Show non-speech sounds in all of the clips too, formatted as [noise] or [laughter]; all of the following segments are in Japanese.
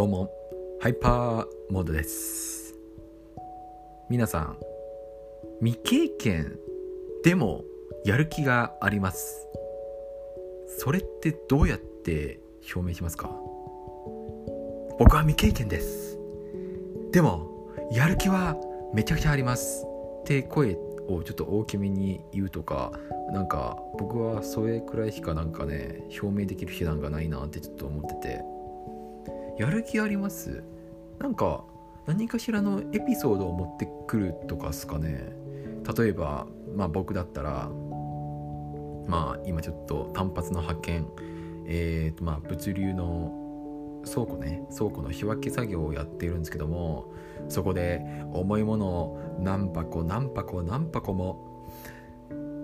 どうも。ハイパーモードです。皆さん未経験でもやる気があります。それってどうやって表明しますか？僕は未経験です。でもやる気はめちゃくちゃあります。って声をちょっと大きめに言うとかなんか僕はそれくらいしかなんかね表明できる手段がないなってちょっと思ってて。やる気あります？なんか何かしらのエピソードを持ってくるとかですかね。例えばまあ僕だったらまあ今ちょっと単発の派遣えーとまあ物流の倉庫ね倉庫の仕分け作業をやっているんですけどもそこで重いものを何箱何箱何箱も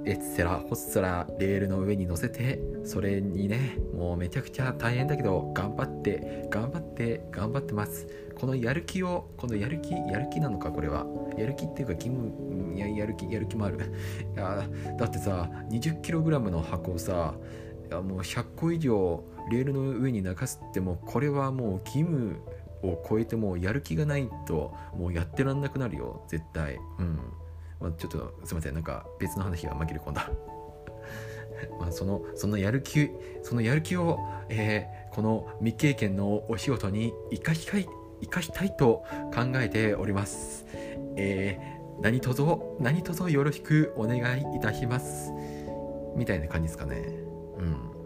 エッセラホッサラレールの上に乗せてそれにねもうめちゃくちゃ大変だけど頑張って頑張って頑張ってます。このやる気をこのやる気やる気なのかこれは。やる気っていうか義務ややる気やる気もある。いやだってさ 20kg の箱をさもう100個以上レールの上に流すってもうこれはもう義務を超えてもうやる気がないともうやってらんなくなるよ絶対。うん。まあ、ちょっとすいません。なんか別の話が紛れ込んだ。[laughs] まあそのそのやる気そのやる気を、えー、この未経験のお仕事に生かしたい生かしたいと考えております。えー、何卒何卒よろしくお願いいたします。みたいな感じですかね。うん。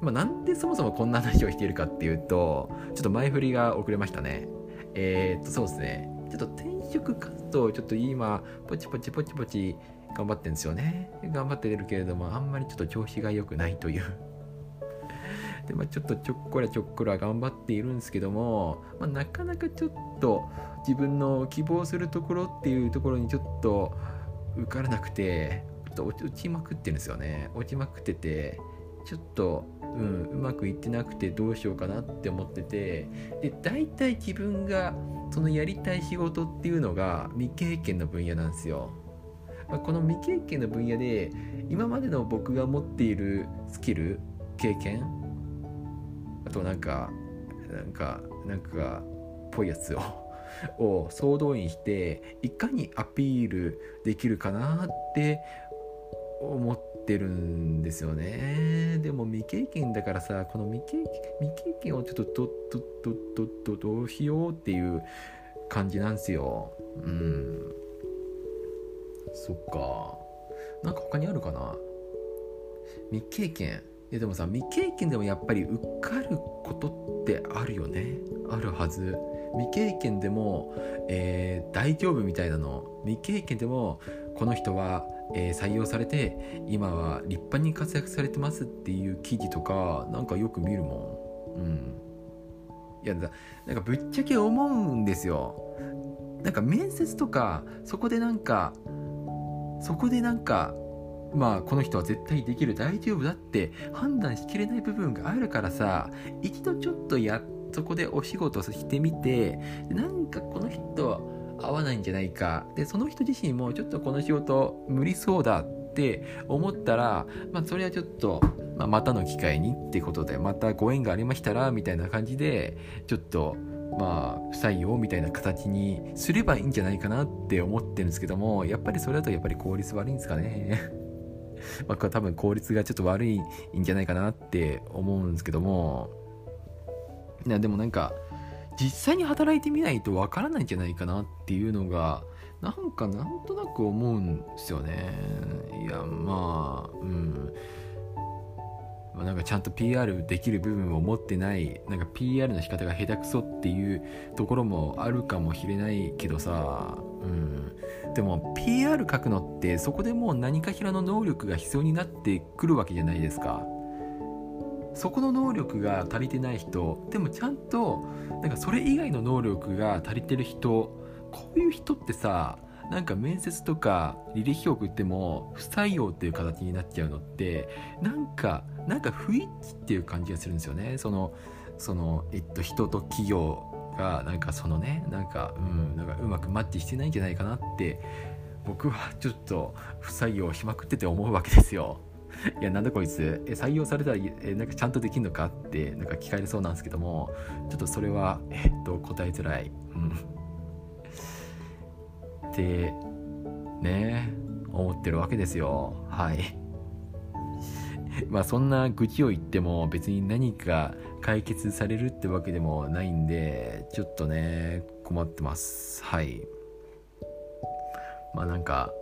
まあ、なんでそもそもこんな話をしているかっていうとちょっと前振りが遅れましたね。えー、っとそうですね。ちょっと転職活動ちょっと今ポチポチポチポチ頑張ってるんですよね。頑張ってるけれどもあんまりちょっと調子が良くないという。[laughs] でまあちょっとちょっこらちょっこら頑張っているんですけども、まあ、なかなかちょっと自分の希望するところっていうところにちょっと受からなくてちょっと落ちまくってるんですよね。落ちまくっててちょっとうん、うまくいってなくてどうしようかなって思っててで大体自分がそのやりたい仕事っていうのが未経験の分野なんですよ。まあ、この未経験の分野で今までの僕が持っているスキル経験あとなんかなんかなんかぽいやつをを総動員していかにアピールできるかなって思ってるんですよね。でも未経験だからさこの未経未経験をちょっとどどどどどどうしようっていう感じなんですよ。うん。そっか。なんか他にあるかな？未経験。いやでもさ未経験でもやっぱり受かることってあるよね。あるはず。未経験でも、えー、大丈夫みたいなの。未経験でもこの人はえー、採用されて今は立派に活躍されてますっていう記事とかなんかよく見るもん。うん。いやだなんかぶっちゃけ思うんですよ。なんか面接とかそこでなんかそこでなんかまあこの人は絶対できる大丈夫だって判断しきれない部分があるからさ一度ちょっとやそこでお仕事してみてなんかこの人ないんじゃないか。でその人自身もちょっとこの仕事無理そうだって思ったら、まあ、それはちょっと、まあ、またの機会にってことでまたご縁がありましたらみたいな感じでちょっとまあ不採用みたいな形にすればいいんじゃないかなって思ってるんですけどもやっぱりそれだとやっぱり効率悪いんですかね。[laughs] まあ多分効率がちょっと悪いんじゃないかなって思うんですけども。いやでもなんか実際に働いてみないとわからないんじゃないかなっていうのがなんかなんとなく思うんですよね。いやまあうん。ま、なんかちゃんと PR できる部分を持ってないなんか PR の仕方が下手くそっていうところもあるかもしれないけどさ、うん、でも PR 書くのってそこでもう何かしらの能力が必要になってくるわけじゃないですか。そこの能力が足りてない人でもちゃんとなんかそれ以外の能力が足りてる人こういう人ってさなんか面接とか履歴書送っても不採用っていう形になっちゃうのってなんかなんか不一致っていう感じがするんですよね。そのそのえっと人と企業がなんかそのねなんかうんなんかうまくマッチしてないんじゃないかなって僕はちょっと不採用しまくってて思うわけですよ。[laughs] いやなんだこいつえ採用されたらえなんかちゃんとできるのかってなんか聞かれそうなんですけどもちょっとそれはえっと答えづらい、うん、[laughs] ってね思ってるわけですよ。はい。[laughs] まあそんな愚痴を言っても別に何か解決されるってわけでもないんでちょっとね困ってます。はい。まあなんか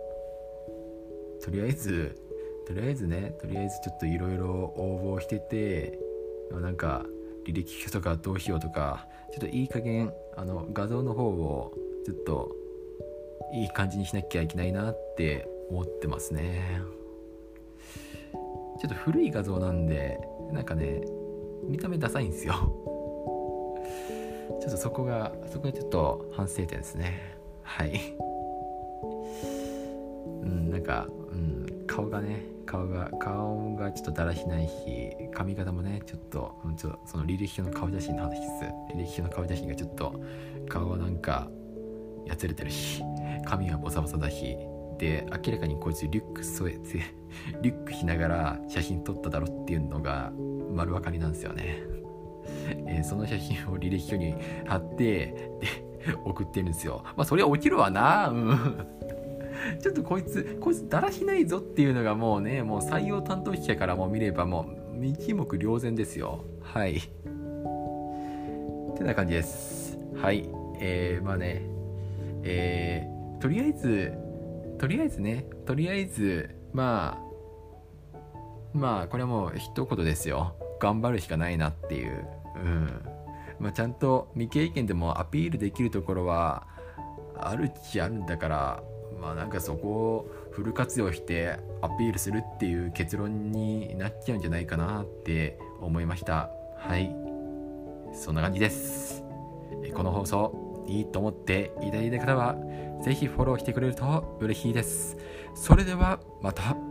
とりあえずとりあえずねとりあえずちょっといろいろ応募しててなんか履歴書とかどうしようとかちょっといい加減あの画像の方をちょっといい感じにしなきゃいけないなって思ってますね。ちょっと古い画像なんでなんかね見た目ダサいんですよ。ちょっとそこがそこがちょっと反省点ですね。はい。うんなんか、うん、顔がね顔が顔がちょっとだらしないし髪型もねちょっと,、ちょっとその履歴書の顔写真の話です。履歴書の顔写真がちょっと顔がなんかやつれてるし髪はボサボサだしで明らかにこいつリュック添えて [laughs] リュックしながら写真撮っただろっていうのが丸分かりなんですよね、えー、その写真を履歴書に貼ってで送ってるんですよ。まあそりゃ起きるわなうん。[laughs] ちょっとこいつこいつだらしないぞっていうのがもうねもう採用担当者からも見ればもう一目瞭然ですよ。はい。ってな感じです。はい。えー、まあね。えー、とりあえずとりあえずねとりあえずまあまあこれはもう一言ですよ。頑張るしかないなっていう。うん。まあちゃんと未経験でもアピールできるところはあるっちゃあるんだからまあなんかそこをフル活用してアピールするっていう結論になっちゃうんじゃないかなって思いました。はい。そんな感じです。この放送いいと思っていただいた方は是非フォローしてくれると嬉しいです。それではまた。